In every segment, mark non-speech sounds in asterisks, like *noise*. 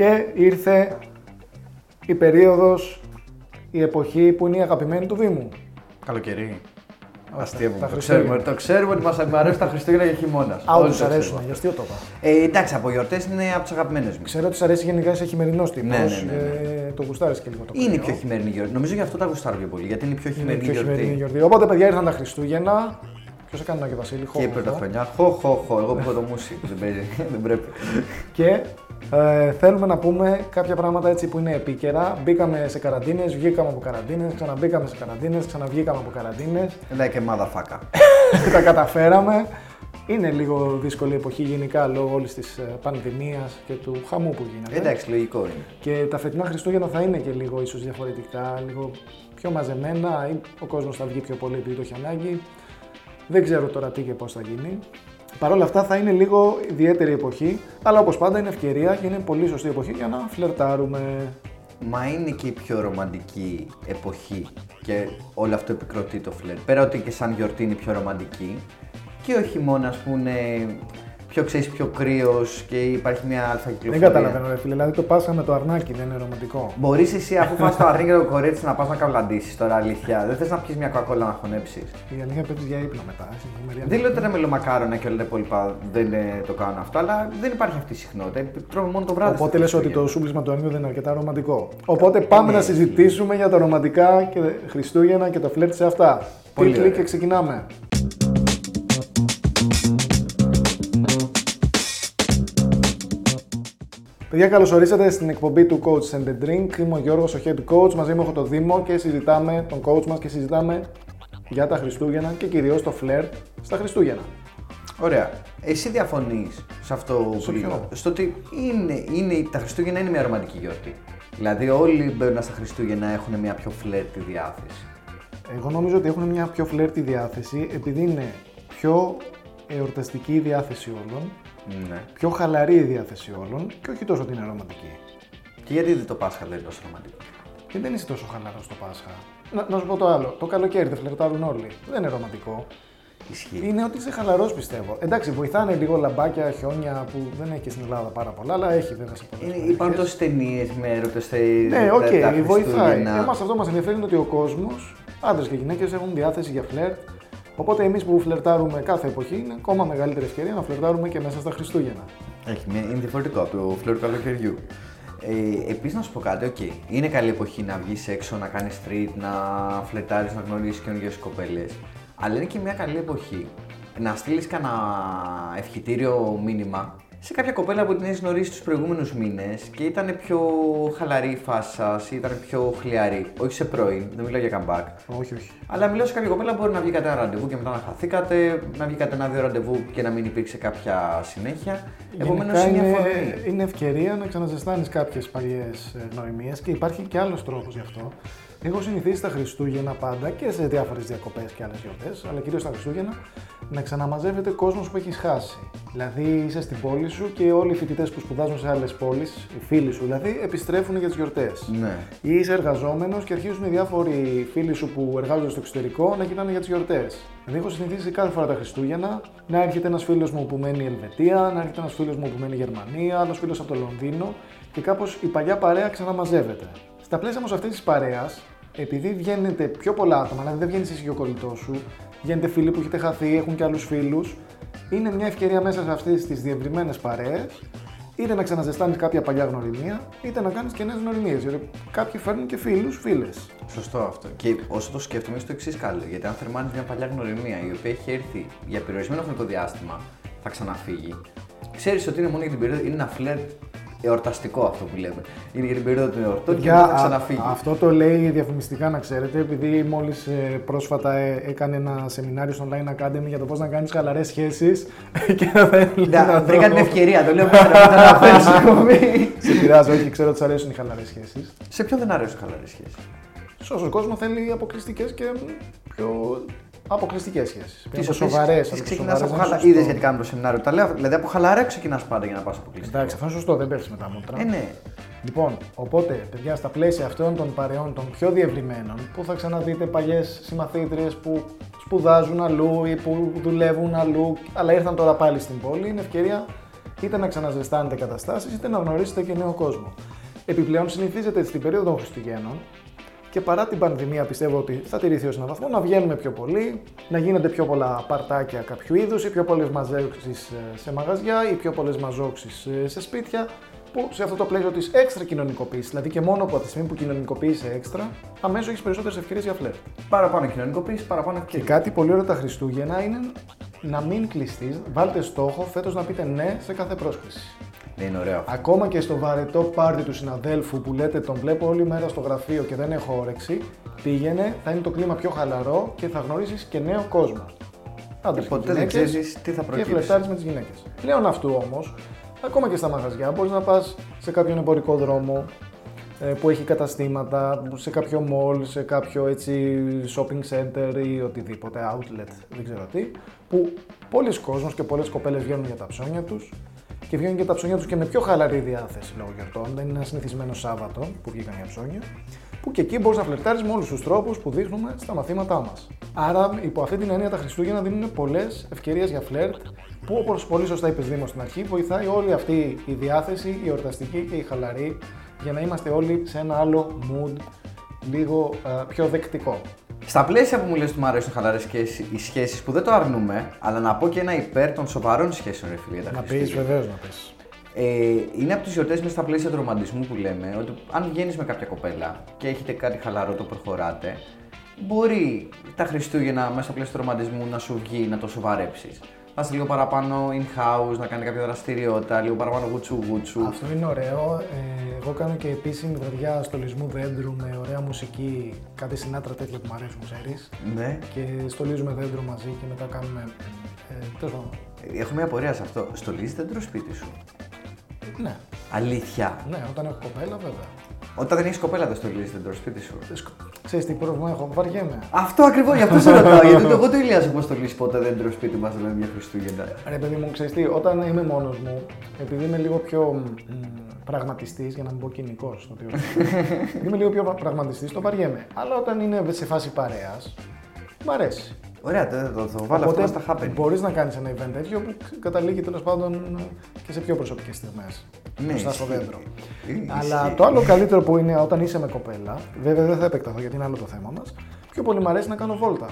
Και ήρθε η περίοδος, η εποχή που είναι η αγαπημένη του Δήμου. Καλοκαιρί. τα Αστείευομαι. Το Χριστούγεννα. ξέρουμε, το ξέρουμε ότι μας αρέσουν τα Χριστούγεννα και χειμώνας. Α, τους αρέσουν, γι' αυτό το είπα. Ε, εντάξει, από γιορτές είναι από τι αγαπημένε μου. Ξέρω ότι σου αρέσει γενικά, είσαι χειμερινός τύπος. Ναι, ναι, ναι, ναι. Ε, το γουστάρεις και λίγο το Είναι η κρύο. πιο χειμερινή γιορτή. Νομίζω γι' αυτό τα γουστάρω πιο πολύ. Γιατί είναι η πιο Είναι η χειμερινή πιο γιορτή. χειμερινή γιορτή. Οπότε, παιδιά, ήρθαν τα Χριστούγεννα. Ποιος έκανε και Βασίλη, χω, Και η χω, χω. πρωτοχρονιά. Χω, χω, χω. Εγώ που έχω το μουσι. δεν, παίζει, δεν πρέπει. Και ε, θέλουμε να πούμε κάποια πράγματα έτσι που είναι επίκαιρα. Μπήκαμε σε καραντίνες, βγήκαμε από καραντίνες, ξαναμπήκαμε σε καραντίνες, ξαναβγήκαμε από καραντίνες. Like a motherfucker. τα καταφέραμε. Είναι λίγο δύσκολη εποχή γενικά λόγω όλης της πανδημίας και του χαμού που γίνεται. Εντάξει, λογικό είναι. Και τα φετινά Χριστούγεννα θα είναι και λίγο ίσως διαφορετικά, λίγο πιο μαζεμένα ή ο κόσμος θα βγει πιο πολύ επειδή το έχει ανάγκη. Δεν ξέρω τώρα τι και πώς θα γίνει. Παρ' όλα αυτά θα είναι λίγο ιδιαίτερη εποχή, αλλά όπως πάντα είναι ευκαιρία και είναι πολύ σωστή εποχή για να φλερτάρουμε. Μα είναι και η πιο ρομαντική εποχή και όλο αυτό επικροτεί το φλερ. Πέρα ότι και σαν γιορτή είναι πιο ρομαντική και ο χειμώνα που είναι πιο ξέρεις, πιο κρύος και υπάρχει μια αλφα Δεν κυκλοφορία. καταλαβαίνω, ρε φίλε. Δηλαδή το Πάσχα με το αρνάκι δεν είναι ρομαντικό. Μπορείς εσύ αφού φας το αρνί και το κορίτσι να πας να καβλαντήσεις τώρα αλήθεια. Δεν θες να πιεις μια κοκακόλα να χωνέψεις. Η αλήθεια πέφτεις για ύπνο μετά. εσύ, μεριά. Δεν λέω ότι τα μελομακάρονα και όλα τα υπόλοιπα δεν ε, το κάνουν αυτό, αλλά δεν υπάρχει αυτή η συχνότητα. Τρώμε μόνο το βράδυ. Οπότε στα λες ότι Χριστούγεννα. το σούμπλισμα του αρνιού δεν είναι αρκετά ρομαντικό. Οπότε πάμε ναι, να συζητήσουμε για τα ρομαντικά και Χριστούγεννα και το φλερτ σε αυτά. Πολύ Κλικ, ωραία. και ξεκινάμε. Παιδιά, καλώς ορίσατε στην εκπομπή του Coach and the Drink. Είμαι ο Γιώργος, ο Head Coach. Μαζί μου έχω το Δήμο και συζητάμε τον coach μας και συζητάμε για τα Χριστούγεννα και κυρίως το φλερτ στα Χριστούγεννα. Ωραία. Εσύ διαφωνείς σε αυτό που ποιο; λέω; Στο ότι είναι, είναι, τα Χριστούγεννα είναι μια ρομαντική γιορτή. Δηλαδή, όλοι μπαίνουν στα Χριστούγεννα έχουν μια πιο φλερτη διάθεση. Εγώ νομίζω ότι έχουν μια πιο φλερτη διάθεση επειδή είναι πιο εορταστική η διάθεση όλων, Ναι. πιο χαλαρή η διάθεση όλων και όχι τόσο ότι είναι ρομαντική. Και γιατί δεν το Πάσχα δεν είναι τόσο ρομαντικό; Και δεν είσαι τόσο χαλαρός στο Πάσχα. Να, να σου πω το άλλο. Το καλοκαίρι δεν φλερτάρουν όλοι. Δεν είναι ρομαντικό. Ισχύει. Είναι ότι είσαι χαλαρός πιστεύω. Εντάξει, βοηθάνε λίγο λαμπάκια, χιόνια που δεν έχει και στην Ελλάδα πάρα πολλά, αλλά έχει βέβαια σε πολλές Είναι, υπάρχουν τόσες ταινίες με έρωτες στα Ναι, οκ, τα βοηθάει. Χριστούγεννα. Εμάς αυτό μας ενδιαφέρει είναι ότι ο κόσμος, άντρες και γυναίκες, έχουν διάθεση για φλερτ. Οπότε εμείς που φλερτάρουμε κάθε εποχή είναι ακόμα μεγαλύτερη ευκαιρία να φλερτάρουμε και μέσα στα Χριστούγεννα. Έχει, μια- είναι διαφορετικό από το φλερτ του καλοκαιριού. Ε, Επίσης, να σου πω κάτι, οκ. Είναι καλή εποχή να βγεις έξω, να κάνεις street, να φλερτάρεις, να γνωρίσεις καινούργιες κοπέλες. Αλλά είναι και μια καλή εποχή να στείλεις κανένα ευχητήριο μήνυμα σε κάποια κοπέλα που την έχεις γνωρίσει τους προηγούμενους μήνες και ήταν πιο χαλαρή η φάση σας, ήταν πιο χλιαρή. Όχι σε πρώην, δεν μιλάω για comeback. Όχι, όχι. Αλλά μιλάω σε κάποια κοπέλα που μπορεί να βγήκατε ένα ραντεβού και μετά να χαθήκατε, να βγήκατε ένα-δύο ραντεβού και να μην υπήρξε κάποια συνέχεια. Επομένως Γενικά είναι μια είναι, αφορμή. είναι ευκαιρία να ξαναζεστάνεις κάποιες παλιές νοημίες και υπάρχει και άλλος τρόπος γι' αυτό. Έχω συνηθίσει τα Χριστούγεννα πάντα και σε διάφορες διακοπές και άλλες γιορτές, αλλά κυρίως τα Χριστούγεννα, να ξαναμαζεύεται κόσμος που έχεις χάσει. Δηλαδή είσαι στην πόλη σου και όλοι οι φοιτητές που σπουδάζουν σε άλλες πόλεις, οι φίλοι σου δηλαδή, επιστρέφουν για τις γιορτές. Ναι. Ή είσαι εργαζόμενος και αρχίζουν οι διάφοροι φίλοι σου που εργάζονται στο εξωτερικό να γυρνάνε για τις γιορτές. Δηλαδή, έχω συνηθίσει κάθε φορά τα Χριστούγεννα να έρχεται ένας φίλος μου που μένει Ελβετία, να έρχεται ένας φίλος μου που μένει Γερμανία, άλλος φίλος από το Λονδίνο και κάπως η παλιά παρέα ξαναμαζεύεται. Στα πλαίσια όμως αυτής της παρέας, επειδή βγαίνετε πιο πολλά άτομα, δηλαδή δεν βγαίνεις εσύ και ο κολλητός σου, βγαίνετε φίλοι που έχετε χαθεί, έχουν και άλλους φίλους, είναι μια ευκαιρία μέσα σε αυτές τις διευρυμένες παρέες είτε να ξαναζεστάνεις κάποια παλιά γνωριμία, είτε να κάνεις και νέες γνωριμίες. Γιατί κάποιοι φέρνουν και φίλους, φίλες. Σωστό αυτό. Και όσο το σκέφτομαι, είναι το εξής καλό. Γιατί αν θερμάνεις μια παλιά γνωριμία η οποία έχει έρθει για περιορισμένο χρονικό διάστημα, θα ξαναφύγει. Ξέρεις ότι είναι μόνο για την περίοδο, είναι ένα φλερ εορταστικό αυτό που λέμε. Είναι για την περίοδο των εορτών και μετά θα ξαναφύγει. αυτό το λέει διαφημιστικά να ξέρετε, επειδή μόλις πρόσφατα ε, έκανε ένα σεμινάριο στο Online Academy για το πώς να κάνεις χαλαρές σχέσεις. *laughs* και δεν λέει Να, να βρήκα το- την *laughs* ευκαιρία, το λέω πέρα, μην το αναφέρεις ακόμη. Σε πειράζει, όχι, ξέρω ότι σου αρέσουν οι χαλαρές σχέσεις. Σε ποιον δεν αρέσουν χαλαρές σχέσεις; Σε όσο κόσμο θέλει αποκλειστικές και πιο αποκλειστικές σχέσεις. Τι σοβαρές. Τι ξεκινάς από χαλαρέ. Είδες γιατί κάνουμε το σεμινάριο. Τα λέω, δηλαδή από χαλαρά ξεκινάς πάντα για να πας αποκλειστικά. Εντάξει, αυτό είναι σωστό, δεν πέφτει με τα μούτρα. Ε, ναι. Λοιπόν, οπότε, παιδιά, στα πλαίσια αυτών των παρεών των πιο διευρυμένων, που θα ξαναδείτε παλιές συμμαθήτριες που σπουδάζουν αλλού ή που δουλεύουν αλλού, αλλά ήρθαν τώρα πάλι στην πόλη, είναι ευκαιρία είτε να ξαναζεστάνετε καταστάσεις, είτε να γνωρίσετε και νέο κόσμο. Επιπλέον, συνηθίζεται στην περίοδο των Χριστουγέννων και παρά την πανδημία πιστεύω ότι θα τηρηθεί ως έναν βαθμό να βγαίνουμε πιο πολύ, να γίνονται πιο πολλά παρτάκια κάποιου είδους ή πιο πολλές μαζόξει σε μαγαζιά ή πιο πολλές μαζόξεις σε σπίτια που σε αυτό το πλαίσιο της έξτρα κοινωνικοποίησης, δηλαδή και μόνο από τη στιγμή που κοινωνικοποιείσαι έξτρα, αμέσως έχεις περισσότερες ευκαιρίες για φλερτ. Παραπάνω κοινωνικοποίηση, παραπάνω ευκαιρίε. Και κάτι πολύ ωραίο τα Χριστούγεννα είναι να μην κλειστείς, βάλτε στόχο φέτος να πείτε ναι σε κάθε πρόσκληση. Ναι, είναι ωραίο. Ακόμα και στο βαρετό πάρτι του συναδέλφου που λέτε τον βλέπω όλη μέρα στο γραφείο και δεν έχω όρεξη, πήγαινε, θα είναι το κλίμα πιο χαλαρό και θα γνωρίσει και νέο κόσμο. Άντρες Ποτέ δεν ξέρεις τι θα προκύψει. Και φλετάρει με τις γυναίκες. Πλέον αυτού όμως, ακόμα και στα μαγαζιά, μπορείς να πας σε κάποιον εμπορικό δρόμο ε, που έχει καταστήματα, σε κάποιο mall, σε κάποιο έτσι shopping center ή οτιδήποτε, outlet, δεν ξέρω τι, που πολλοί κόσμος και πολλές κοπέλες βγαίνουν για τα ψώνια τους και βγαίνουν και τα ψώνια τους και με πιο χαλαρή διάθεση λόγω γιορτών. Δεν είναι ένα συνηθισμένο Σάββατο που βγήκαν για ψώνια. Που και εκεί μπορείς να φλερτάρεις με όλους τους τρόπους που δείχνουμε στα μαθήματά μας. Άρα, υπό αυτή την έννοια, τα Χριστούγεννα δίνουν πολλές ευκαιρίες για φλερτ που, όπως πολύ σωστά είπες Δήμο στην αρχή, βοηθάει όλη αυτή η διάθεση, η εορταστική και η χαλαρή για να είμαστε όλοι σε ένα άλλο mood λίγο uh, πιο δεκτικό. Στα πλαίσια που μου λες ότι μου αρέσουν χαλαρές οι σχέσεις που δεν το αρνούμε, αλλά να πω και ένα υπέρ των σοβαρών σχέσεων, ρε φίλε. Να πεις, βεβαίως να πεις. Ε, είναι από τις γιορτές μέσα στα πλαίσια του ρομαντισμού που λέμε ότι αν βγαίνεις με κάποια κοπέλα και έχετε κάτι χαλαρό, το προχωράτε, μπορεί τα Χριστούγεννα μέσα στα πλαίσια του ρομαντισμού να σου βγει να το σοβαρέψεις πα λίγο παραπάνω in-house, να κάνει κάποια δραστηριότητα, λίγο παραπάνω γουτσου γουτσου. Αυτό είναι ωραίο. Ε, εγώ κάνω και επίσημη βραδιά στολισμού δέντρου με ωραία μουσική, κάτι συνάτρα τέτοια που μου αρέσουν, ξέρεις. Ναι. Και στολίζουμε δέντρο μαζί και μετά κάνουμε. Ε, ε, Έχω μια απορία σε αυτό. Στολίζεις δέντρο σπίτι σου; Ναι. Αλήθεια. Ναι, όταν έχω κοπέλα, βέβαια. Όταν δεν έχεις κοπέλα, δεν στολίζεις δέντρο σπίτι σου. Ξέρεις τι πρόβλημα έχω, βαριέμαι. Αυτό ακριβώς, γι' αυτό σε ρωτάω. γιατί εγώ το ηλιάζω πώ στολίζει ποτέ δέντρο σπίτι μας, δηλαδή για Χριστούγεννα. Ρε παιδί μου, ξέρεις τι, όταν είμαι μόνος μου, επειδή είμαι λίγο πιο πραγματιστής, για να μην πω κοινικός, *laughs* είμαι λίγο πιο πραγματιστής, το βαριέμαι. Αλλά όταν είναι σε φάση παρέας, μου αρέσει. Ωραία, το, το, το βάλω αυτό στα happening. Μπορείς να κάνεις ένα event τέτοιο που καταλήγει τέλος πάντων και σε πιο προσωπικές στιγμές. Ναι, μπροστά στο δέντρο. Αλλά το άλλο καλύτερο που είναι όταν είσαι με κοπέλα, βέβαια δεν θα επεκταθώ γιατί είναι άλλο το θέμα μας. Πιο πολύ μου αρέσει να κάνω βόλτα.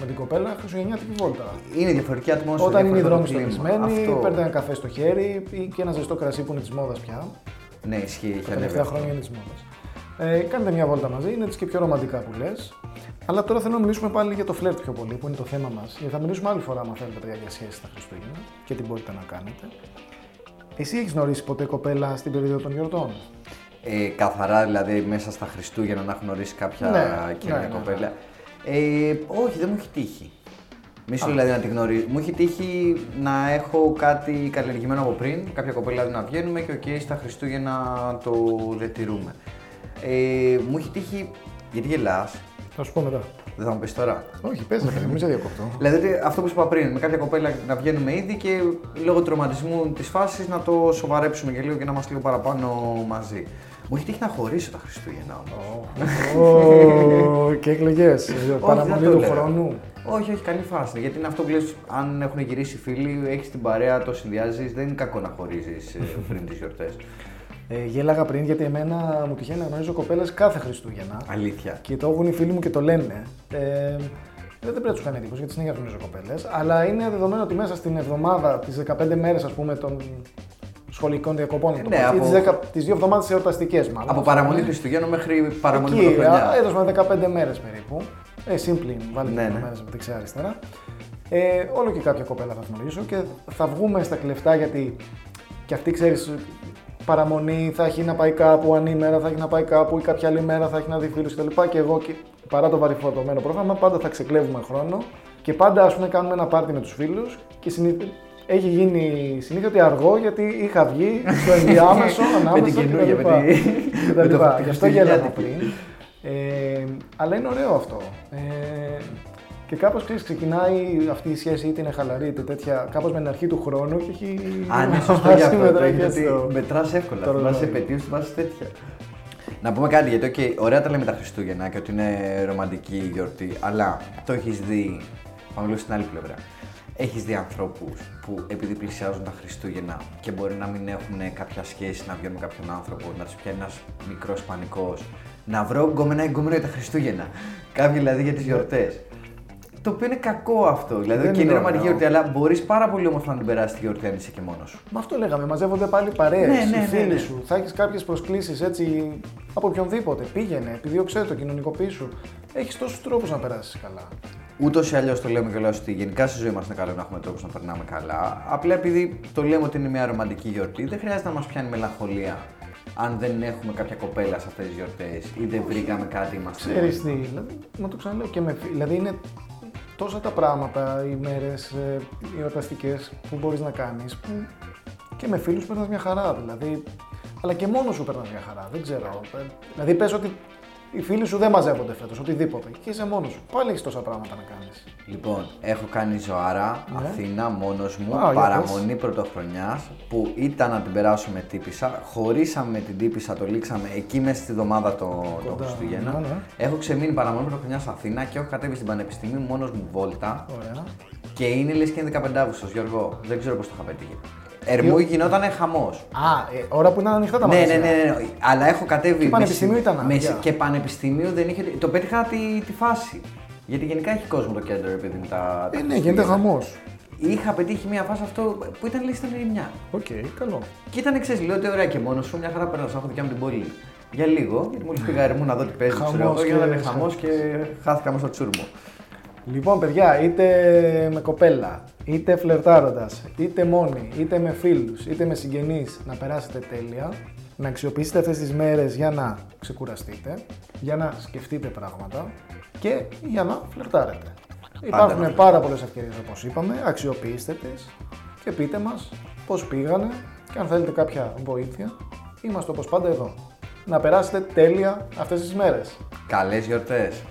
Με την κοπέλα χριστουγεννιάτικη βόλτα. Είναι διαφορετική ατμόσφαιρα. Όταν είναι οι δρόμοι στολισμένοι, παίρνετε ένα καφέ στο χέρι ή και ένα ζεστό κρασί που είναι της μόδας πια. Ναι, ισχύει. Τα τελευταία χρόνια είναι της μόδας. Ε, κάνετε μια βόλτα μαζί, είναι έτσι και πιο ρομαντικά που λες. Αλλά τώρα θέλω να μιλήσουμε πάλι για το φλερτ πιο πολύ, που είναι το θέμα μας. Γιατί θα μιλήσουμε άλλη φορά, αν θέλετε, παιδιά, για σχέσεις τα Χριστούγεννα και τι μπορείτε να κάνετε. Εσύ έχεις γνωρίσει ποτέ κοπέλα στην περίοδο των γιορτών; Ε, καθαρά δηλαδή μέσα στα Χριστούγεννα να έχω γνωρίσει κάποια ναι, και ναι, ναι, κοπέλα. Ε, όχι, δεν μου έχει τύχει. Μη σου δηλαδή να τη γνωρίζει. Μου έχει τύχει να έχω κάτι καλλιεργημένο από πριν, κάποια κοπέλα να βγαίνουμε και ok, okay, στα Χριστούγεννα το διατηρούμε. Ε, μου έχει τύχει. Γιατί γελάς. Θα σου πω μετά. Δεν θα μου πεις τώρα. Όχι, πες ρε, μην σε διακόπτω. δηλαδή αυτό που σου είπα πριν, με κάποια κοπέλα να βγαίνουμε ήδη και λόγω του ρομαντισμού της φάσης να το σοβαρέψουμε και λίγο και να είμαστε λίγο παραπάνω μαζί. Μου έχει τύχει να χωρίσω τα Χριστούγεννα όμως. Και εκλογές. Παραμονή του χρόνου. Όχι, όχι, καλή φάση. Γιατί είναι αυτό που λες, αν έχουν γυρίσει φίλοι, έχεις την παρέα, το συνδυάζεις, δεν είναι κακό να χωρίζεις ε, πριν τις γιορτές. Ε, γέλαγα πριν γιατί εμένα μου τυχαίνει να γνωρίζω κοπέλες κάθε Χριστούγεννα. Αλήθεια. Και το έχουν οι φίλοι μου και το λένε. Ε, δεν πρέπει να τους κάνει εντύπωση γιατί συνέχεια γνωρίζω κοπέλες. Αλλά είναι δεδομένο ότι μέσα στην εβδομάδα, τις 15 μέρες ας πούμε των σχολικών διακοπών, ε, ναι, από... τις δύο εβδομάδες εορταστικές μάλλον. Από παραμονή Χριστουγέννων μέχρι παραμονή Πρωτοχρονιά. Έδωσαμε 15 μέρες περίπου. Ε, σύμπλην, βάλει ναι, ναι. μέρες με δεξιά-αριστερά. Ε, όλο και κάποια κοπέλα θα γνωρίσω και θα βγούμε στα κλεφτά γιατί και αυτή ξέρεις παραμονή, θα έχει να πάει κάπου ανήμερα, θα έχει να πάει κάπου ή κάποια άλλη μέρα θα έχει να δει φίλους κτλ. Και εγώ παρά το βαρυφορτωμένο πρόγραμμα πάντα θα ξεκλέβουμε χρόνο και πάντα ας πούμε κάνουμε ένα πάρτι με τους φίλους και έχει γίνει συνήθεια ότι αργό γιατί είχα βγει στο ενδιάμεσο ανάμεσα *laughs* με την καινούργια, με την... Γι' αυτό γέλαγα πριν. Ε, αλλά είναι ωραίο αυτό. Ε, και κάπως ξεκινάει αυτή η σχέση, είτε είναι χαλαρή είτε τέτοια, κάπως με την αρχή του χρόνου και έχει. Α, ναι, *laughs* σωστό για αυτό. Γιατί μετράς εύκολα. Θυμάσαι επαιτίους, θυμάσαι τέτοια. Να πούμε κάτι γιατί, okay, ωραία τα λέμε τα Χριστούγεννα και ότι είναι ρομαντική η γιορτή, αλλά το έχεις δει. Πάμε λίγο στην άλλη πλευρά. Έχεις δει ανθρώπους που επειδή πλησιάζουν τα Χριστούγεννα και μπορεί να μην έχουν κάποια σχέση να βγαίνουν με κάποιον άνθρωπο, να τους πιάνει ένας μικρός πανικός, να βρω γκόμενα ή γκόμενο για τα Χριστούγεννα. Κάποιοι δηλαδή για τις γιορτές. Το οποίο είναι κακό αυτό. Δηλαδή, Δεν και είναι είναι ρομαντική ωραίο. γιορτή, αλλά μπορείς πάρα πολύ όμορφα να την περάσει τη γιορτή αν είσαι και μόνος σου. Μα αυτό λέγαμε, μαζεύονται πάλι παρέες. Ναι, ναι, οι ναι, φίλοι ναι. σου. Θα έχεις κάποιες προσκλήσεις έτσι από οποιονδήποτε. Πήγαινε, επιδιώξε το, κοινωνικοποιήσου. Έχεις τόσους τρόπους να περάσεις καλά. Ούτως ή άλλω το λέμε κιόλα ότι γενικά στη ζωή μας είναι καλό να έχουμε τρόπους να περνάμε καλά. Απλά επειδή το λέμε ότι είναι μια ρομαντική γιορτή, δεν χρειάζεται να μας πιάνει μελαγχολία αν δεν έχουμε κάποια κοπέλα σε αυτές τις γιορτές ή δεν βρήκαμε κάτι, είμαστε. Ξέρεις τι, δηλαδή, να το ξαναλέω και με φίλοι. Δηλαδή είναι τόσα τα πράγματα, οι μέρες οι εορταστικές που μπορείς να κάνεις που και με φίλους περνά μια χαρά. Δηλαδή, αλλά και μόνος σου περνά μια χαρά. Δεν ξέρω. Ε, Δηλαδή πες ότι οι φίλοι σου δεν μαζεύονται φέτος, οτιδήποτε. Και είσαι μόνος σου. Πάλι έχεις τόσα πράγματα να κάνεις. Λοιπόν, έχω κάνει ζωάρα Ναι. Αθήνα μόνος μου, Α, για παραμονή πρωτοχρονιάς που ήταν να την περάσω με τύπησα. Χωρίσαμε με την τύπησα, το λήξαμε εκεί μέσα στη εβδομάδα το, το Κοντά, Χριστούγεννα. ναι, ναι. Έχω ξεμείνει παραμονή πρωτοχρονιάς στην Αθήνα και έχω κατέβει στην Πανεπιστημίου μόνος μου βόλτα. Ωραία. Και είναι λες και είναι 15 Αύγουστο, Γιώργο. Δεν ξέρω πώς το είχα πετύχει. Ερμού γινόταν χαμός. Α, ε, ώρα που ήταν ανοιχτά τα Ναι, ναι, μαγαζιά. ναι, ναι, ναι. Αλλά έχω κατέβει. Και πανεπιστημίου με- ήταν με- άδεια. Και πανεπιστημίου δεν είχε. Το πέτυχα τη, τη φάση. Γιατί γενικά έχει κόσμο το κέντρο, επειδή μου τα. τα Ε, ναι, γίνεται Χριστούγεννα. χαμός. Είχα πετύχει μια φάση αυτό που ήταν λε ήταν ηρεμιά. Οκ, καλό. Και ήταν εξή, λέω ότι ωραία και μόνος σου, μια χαρά περνάω, έχω δικιά μου την πόλη. Για λίγο, γιατί μόλις πήγα ερμού να δω τι παίζει, Χαμός ξέρω εγώ, και- γινόταν χαμός και χάθηκα μέσα στο τσούρμο. Λοιπόν, παιδιά, είτε με κοπέλα, είτε φλερτάροντας, είτε μόνοι, είτε με φίλους, είτε με συγγενείς, να περάσετε τέλεια. Να αξιοποιήσετε αυτές τις μέρες για να ξεκουραστείτε, για να σκεφτείτε πράγματα και για να φλερτάρετε. Υπάρχουν να πάρα πολλές ευκαιρίες όπως είπαμε, αξιοποιήστε τις και πείτε μας πώς πήγανε και αν θέλετε κάποια βοήθεια, είμαστε όπως πάντα εδώ. Να περάσετε τέλεια αυτές τις μέρες. Καλές γιορτές.